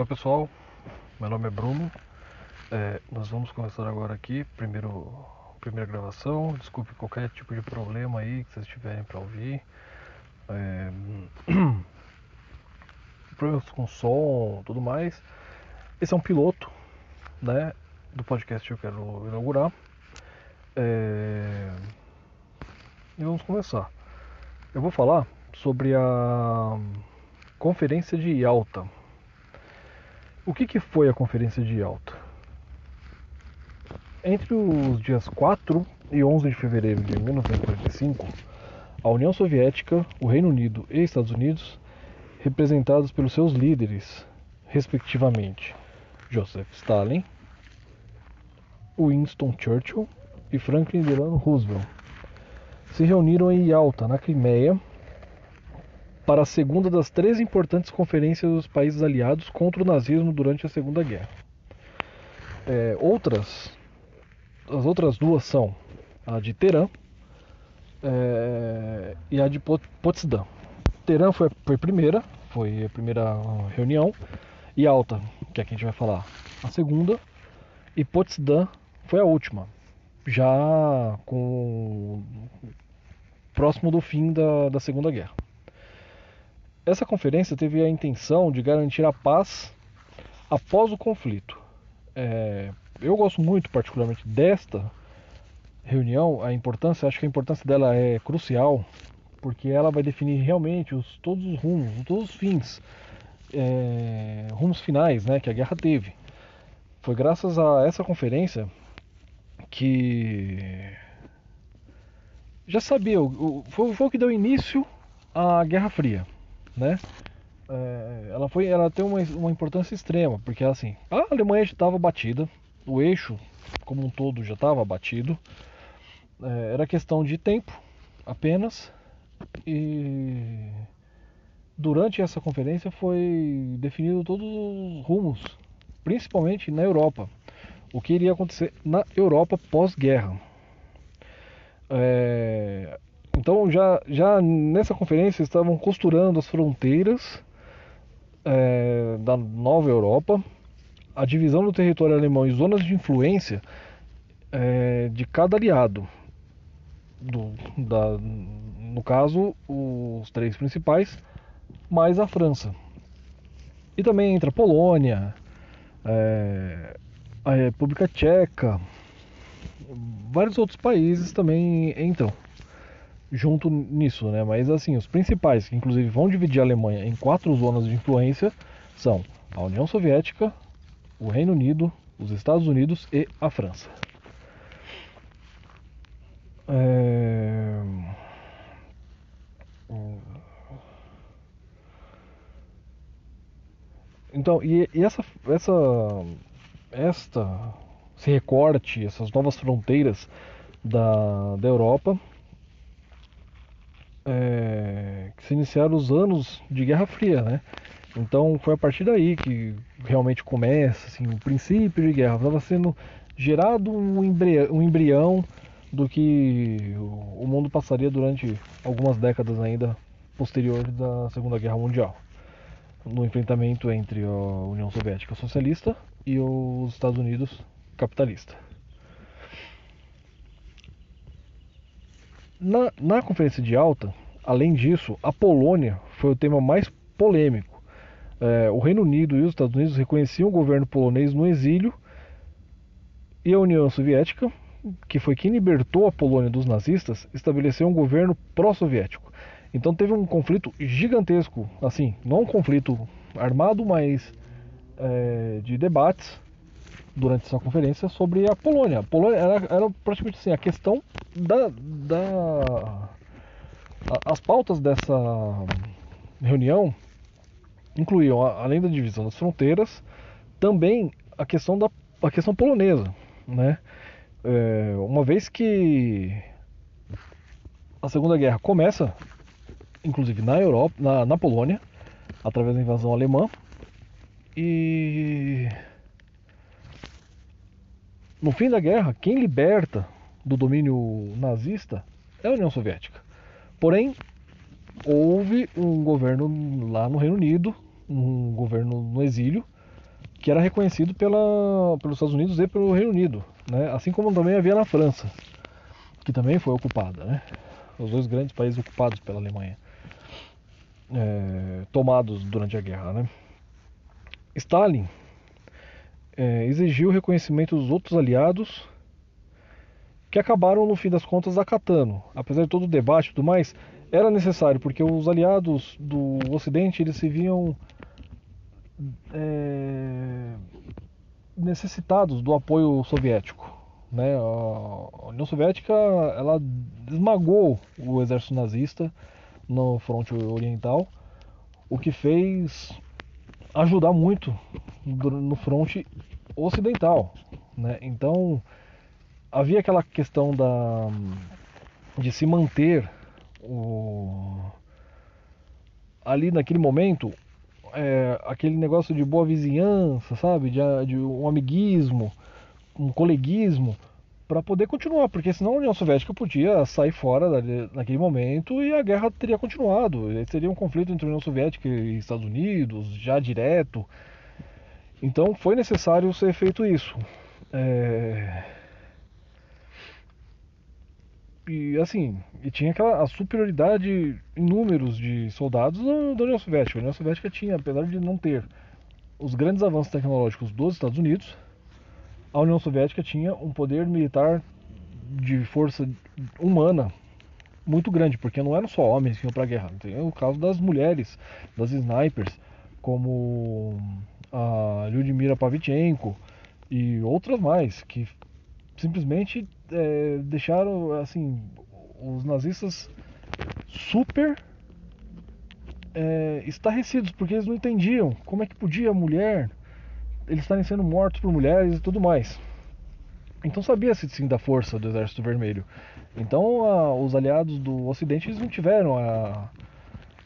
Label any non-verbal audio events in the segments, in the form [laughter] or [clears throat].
Oi pessoal, meu nome é Bruno. É, nós vamos começar agora aqui, primeiro, primeira gravação. Desculpe qualquer tipo de problema aí que vocês tiverem para ouvir. É, [clears throat] problemas com som, tudo mais. Esse é um piloto, né, do podcast que eu quero inaugurar. É, e vamos começar. Eu vou falar sobre a Conferência de Yalta. O que, que foi a Conferência de Yalta? Entre os dias 4 e 11 de fevereiro de 1945, a União Soviética, o Reino Unido e Estados Unidos, representados pelos seus líderes, respectivamente Joseph Stalin, Winston Churchill e Franklin Delano Roosevelt, se reuniram em Yalta, na Crimeia, para a segunda das três importantes conferências dos países aliados contra o nazismo durante a Segunda Guerra. É, outras, as outras duas são a de Teherã é, e a de Potsdam. Teherã foi, foi a primeira, foi a primeira reunião, e Alta, que é que a gente vai falar, a segunda, e Potsdam foi a última, já com próximo do fim da, da Segunda Guerra. Essa conferência teve a intenção de garantir a paz após o conflito. É, eu gosto muito, particularmente, desta reunião. A importância, acho que a importância dela é crucial, porque ela vai definir realmente os, todos os rumos, todos os fins, é, rumos finais, né, que a guerra teve. Foi graças a essa conferência que já sabia, foi, foi o que deu início à Guerra Fria né? É, ela foi, ela tem uma, uma importância extrema, porque assim, a Alemanha já estava batida, o eixo como um todo já estava batido, é, era questão de tempo apenas, e durante essa conferência foi definido todos os rumos, principalmente na Europa, o que iria acontecer na Europa pós-guerra. É, então já, já nessa conferência estavam costurando as fronteiras é, da nova Europa, a divisão do território alemão em zonas de influência é, de cada aliado. Do, da, no caso, os três principais, mais a França. E também entra a Polônia, é, a República Tcheca, vários outros países também entram junto nisso, né? Mas assim, os principais, que inclusive vão dividir a Alemanha em quatro zonas de influência, são a União Soviética, o Reino Unido, os Estados Unidos e a França. É... Então, e, e, essa, essa, esta, esse recorte, essas novas fronteiras da, da Europa é, que se iniciaram os anos de Guerra Fria, né? Então foi a partir daí que realmente começa assim, o princípio de guerra. Estava sendo gerado um embrião, um embrião do que o mundo passaria durante algumas décadas ainda posteriores da Segunda Guerra Mundial, no enfrentamento entre a União Soviética socialista e os Estados Unidos capitalista. Na, na conferência de alta, além disso, a Polônia foi o tema mais polêmico. É, o Reino Unido e os Estados Unidos reconheciam o governo polonês no exílio e a União Soviética, que foi quem libertou a Polônia dos nazistas, estabeleceu um governo pró-soviético. Então teve um conflito gigantesco, assim, não um conflito armado, mas é, de debates durante essa conferência sobre a Polônia. A Polônia era, era praticamente assim, a questão da, da as pautas dessa reunião incluíam, além da divisão das fronteiras, também a questão da a questão polonesa, né? É, uma vez que a Segunda Guerra começa, inclusive na Europa, na, na Polônia, através da invasão alemã, e no fim da guerra, quem liberta do domínio nazista é a União Soviética. Porém, houve um governo lá no Reino Unido, um governo no exílio, que era reconhecido pela, pelos Estados Unidos e pelo Reino Unido, né? assim como também havia na França, que também foi ocupada, né? os dois grandes países ocupados pela Alemanha, é, tomados durante a guerra. Né? Stalin é, exigiu o reconhecimento dos outros aliados que acabaram no fim das contas acatando, apesar de todo o debate e tudo mais, era necessário porque os aliados do Ocidente eles se viam é, necessitados do apoio soviético. Né? A União Soviética ela esmagou o exército nazista no fronte oriental, o que fez ajudar muito no fronte ocidental. Né? Então havia aquela questão da, de se manter o, ali naquele momento é, aquele negócio de boa vizinhança, sabe? De, de um amiguismo, um coleguismo, para poder continuar, porque senão a União Soviética podia sair fora dali, naquele momento e a guerra teria continuado. Seria um conflito entre a União Soviética e Estados Unidos, já direto. Então foi necessário ser feito isso. É... E assim, e tinha aquela a superioridade em números de soldados da União Soviética. A União Soviética tinha, apesar de não ter os grandes avanços tecnológicos dos Estados Unidos, a União Soviética tinha um poder militar de força humana muito grande, porque não eram só homens que iam para a guerra. Tem o caso das mulheres, das snipers, como a Lyudmila Pavlichenko e outras mais, que simplesmente é, deixaram assim os nazistas super é, estarrecidos porque eles não entendiam como é que podia a mulher eles estarem sendo mortos por mulheres e tudo mais. Então sabia-se sim da força do Exército Vermelho. Então a, os aliados do Ocidente eles não tiveram a,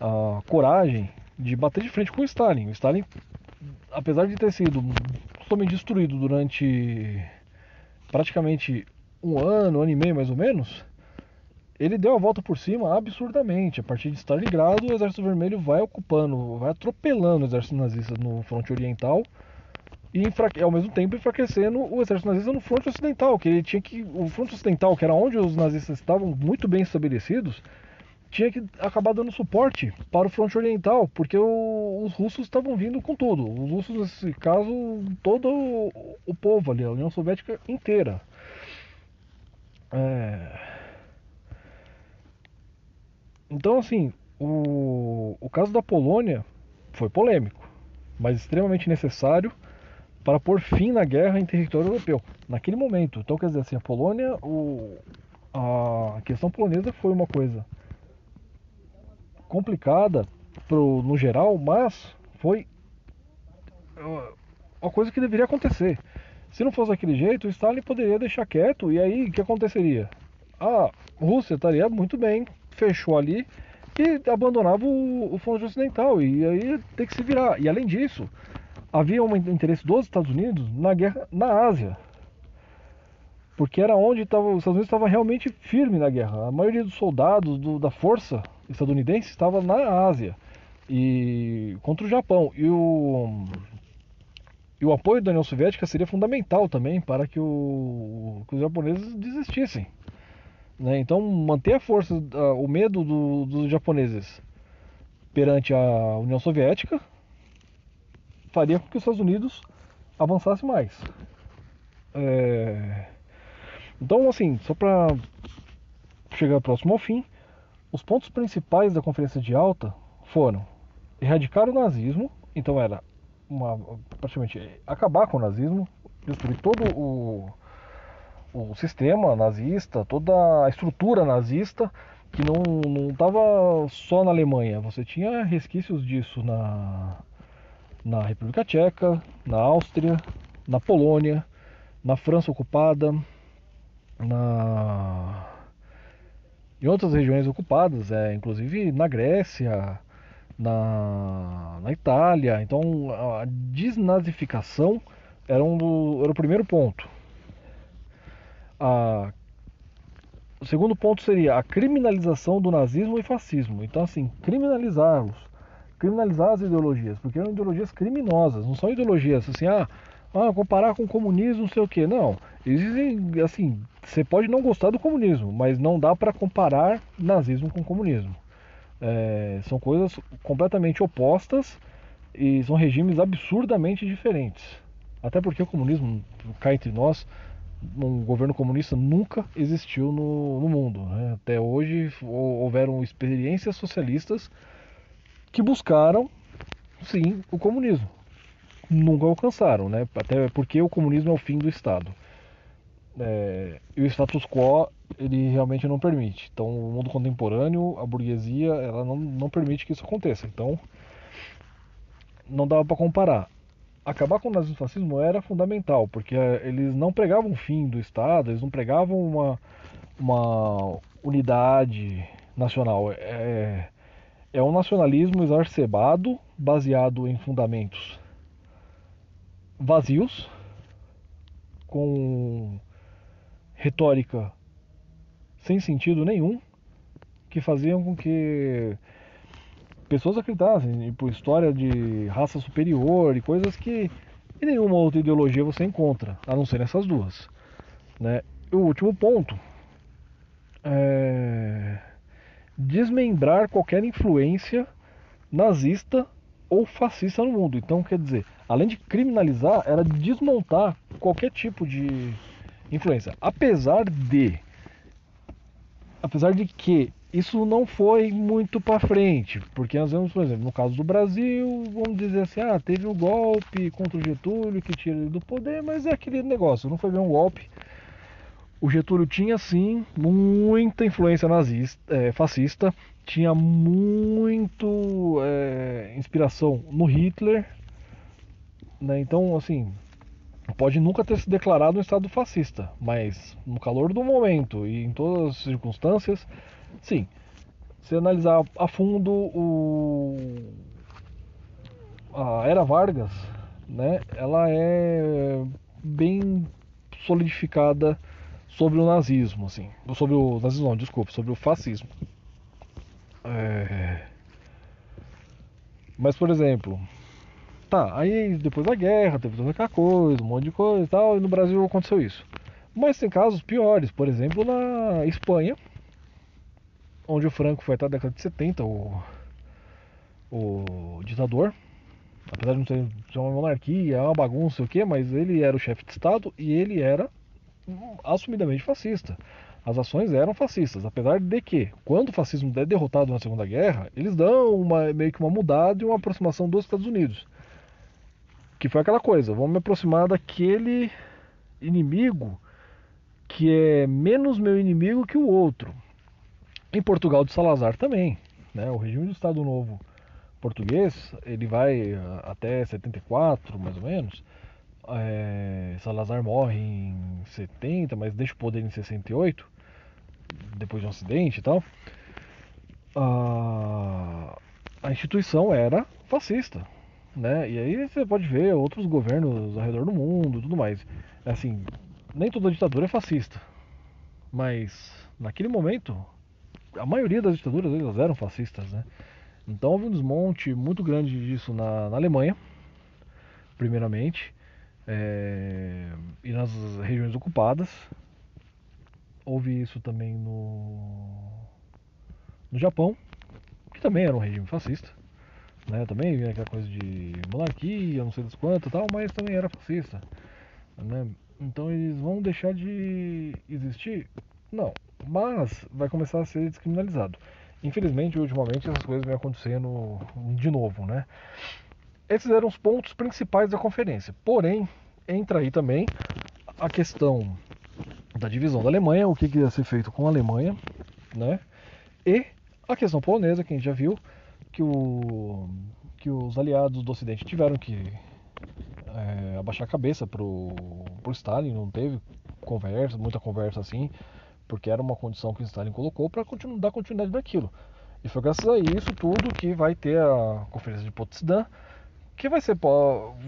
a coragem de bater de frente com o Stalin. O Stalin, apesar de ter sido totalmente destruído durante praticamente um ano, um ano e meio mais ou menos, ele deu a volta por cima absurdamente. A partir de Stalingrado, o Exército Vermelho vai ocupando, vai atropelando o exército nazista no fronte oriental e ao mesmo tempo enfraquecendo o exército nazista no fronte ocidental, que ele tinha que o fronte ocidental, que era onde os nazistas estavam muito bem estabelecidos, tinha que acabar dando suporte para o fronte oriental, porque o, os russos estavam vindo com tudo. Os russos, nesse caso, todo o, povo ali, a União Soviética inteira. É... Então, assim, o, o caso da Polônia foi polêmico, mas extremamente necessário para pôr fim na guerra em território europeu, naquele momento. Então, quer dizer assim, a Polônia, o, a questão polonesa foi uma coisa complicada pro, no geral, mas foi uma coisa que deveria acontecer. Se não fosse daquele jeito, o Stalin poderia deixar quieto e aí o que aconteceria? A Rússia estaria muito bem, fechou ali e abandonava o, o ocidental e aí tem que se virar. E além disso, havia um interesse dos Estados Unidos na guerra na Ásia. Porque era onde tava, os Estados Unidos estava realmente firme na guerra. A maioria dos soldados do, da força estadunidense estava na Ásia e contra o Japão. E o, e o apoio da União Soviética seria fundamental também para que, o, que os japoneses desistissem. Né? Então, manter a força, o medo do, dos japoneses perante a União Soviética faria com que os Estados Unidos avançasse mais. É... Então, assim, só para chegar próximo ao fim, os pontos principais da Conferência de Alta foram erradicar o nazismo, então era uma, praticamente acabar com o nazismo, destruir todo o, o sistema nazista, toda a estrutura nazista, que não estava só na Alemanha, você tinha resquícios disso na, na República Tcheca, na Áustria, na Polônia, na França ocupada, na em outras regiões ocupadas, é, inclusive na Grécia, na, na Itália. Então a desnazificação era, um do, era o primeiro ponto. A, o segundo ponto seria a criminalização do nazismo e fascismo. Então, assim, criminalizá-los, criminalizar as ideologias, porque eram ideologias criminosas, não são ideologias assim, ah, ah comparar com o comunismo, não sei o que, não. Existem, assim, você pode não gostar do comunismo, mas não dá para comparar nazismo com comunismo. É, são coisas completamente opostas e são regimes absurdamente diferentes. Até porque o comunismo, cá entre nós, um governo comunista nunca existiu no, no mundo. Né? Até hoje houveram experiências socialistas que buscaram, sim, o comunismo. Nunca alcançaram, né? até porque o comunismo é o fim do Estado. É, e o status quo ele realmente não permite. Então, o mundo contemporâneo, a burguesia, ela não, não permite que isso aconteça. Então, não dava para comparar acabar com o nazifascismo era fundamental, porque eh, eles não pregavam o fim do Estado, eles não pregavam uma, uma unidade nacional. É, é um nacionalismo exacerbado, baseado em fundamentos vazios, com retórica sem sentido nenhum, que faziam com que pessoas acreditassem por história de raça superior e coisas que em nenhuma outra ideologia você encontra, a não ser nessas duas. Né? O último ponto é desmembrar qualquer influência nazista ou fascista no mundo. Então, quer dizer, além de criminalizar, era desmontar qualquer tipo de influência. Apesar de apesar de que isso não foi muito para frente, porque nós vemos, por exemplo, no caso do Brasil, vamos dizer assim, ah, teve um golpe contra o Getúlio que tira ele do poder, mas é aquele negócio, não foi bem um golpe. O Getúlio tinha sim muita influência nazista, é, fascista, tinha muito é, inspiração no Hitler, né? Então, assim, pode nunca ter se declarado um estado fascista, mas no calor do momento e em todas as circunstâncias Sim. Se analisar a fundo o a era Vargas, né, ela é bem solidificada sobre o nazismo, assim, sobre o nazismo, não, desculpa, sobre o fascismo. É... Mas, por exemplo, tá, aí depois da guerra teve toda aquela coisa, um monte de coisa e tal, e no Brasil aconteceu isso. Mas tem casos piores, por exemplo, na Espanha, onde o Franco foi até a década de 70 o, o ditador. Apesar de não ser, uma monarquia, é uma bagunça, o que, mas ele era o chefe de Estado e ele era assumidamente fascista. As ações eram fascistas, apesar de que, quando o fascismo é derrotado na Segunda Guerra, eles dão uma, meio que uma mudada e uma aproximação dos Estados Unidos. Que foi aquela coisa, vamos me aproximar daquele inimigo que é menos meu inimigo que o outro. Em Portugal de Salazar também, né? O regime do Estado Novo português, ele vai eh, até 74, mais ou menos. É, Salazar morre em 70, mas deixa o poder em 68, depois de um acidente e tal. A, a instituição era fascista, né? E aí você pode ver outros governos ao redor do mundo, tudo mais. Assim, nem toda ditadura é fascista, mas naquele momento a maioria das ditaduras elas eram fascistas, né? Então houve um desmonte muito grande disso na, na Alemanha, primeiramente, é, e nas regiões ocupadas. Houve isso também no, no Japão, que também era um regime fascista. Né? Também havia aquela coisa de monarquia, não sei das quantas tal, mas também era fascista. Né? Então eles vão deixar de existir? Não, mas vai começar a ser descriminalizado. Infelizmente, ultimamente essas coisas vêm acontecendo de novo, né? Esses eram os pontos principais da conferência. Porém, entra aí também a questão da divisão da Alemanha, o que, ia ser feito com a Alemanha, né? E a questão polonesa, que a gente já viu, que, o, que os aliados do Ocidente tiveram que é, abaixar a cabeça pro, pro Stalin, não teve conversa, muita conversa assim porque era uma condição que o Stalin colocou para continu dar continuidade daquilo. E foi graças a isso tudo que vai ter a Conferência de Potsdam, que vai ser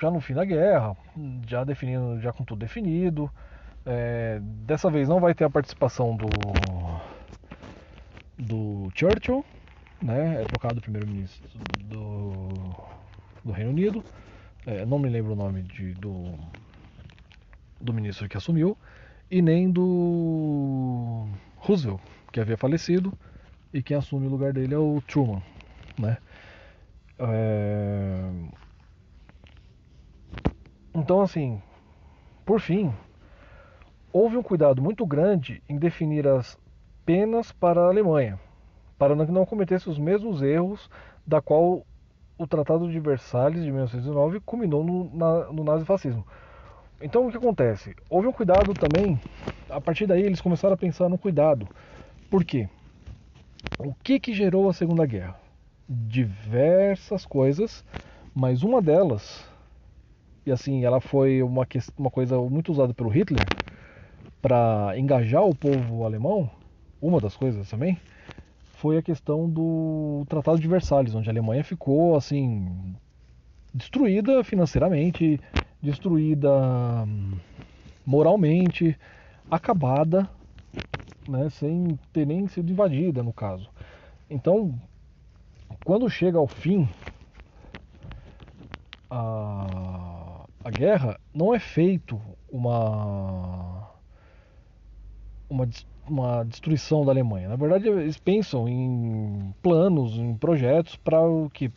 já no fim da guerra, já definindo, já com tudo definido. É, dessa vez não vai ter a participação do do Churchill, né? É trocado o primeiro-ministro do, do Reino Unido. É, não me lembro o nome de, do, do ministro que assumiu. E nem do Roosevelt, que havia falecido. E quem assume o lugar dele é o Truman, né? É... Então, assim, por fim, houve um cuidado muito grande em definir as penas para a Alemanha, para que não cometesse os mesmos erros da qual o Tratado de Versalhes de 1909 culminou no, na, no nazifascismo. Então o que acontece? Houve um cuidado também, a partir daí eles começaram a pensar no cuidado. Por quê? O que, que gerou a Segunda Guerra? Diversas coisas, mas uma delas, e assim, ela foi uma, uma coisa muito usada pelo Hitler para engajar o povo alemão, uma das coisas também, foi a questão do Tratado de Versalhes, onde a Alemanha ficou assim destruída financeiramente, destruída hum, moralmente, acabada, né, sem ter nem sido invadida no caso. Então, quando chega ao fim a, a guerra, não é feito uma uma, uma destruição da Alemanha. Na verdade, eles pensam em planos, em projetos para o que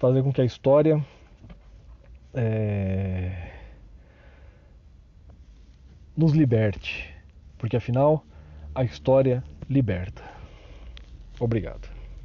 fazer com que a história é, nos liberte, porque afinal a história liberta. Obrigado.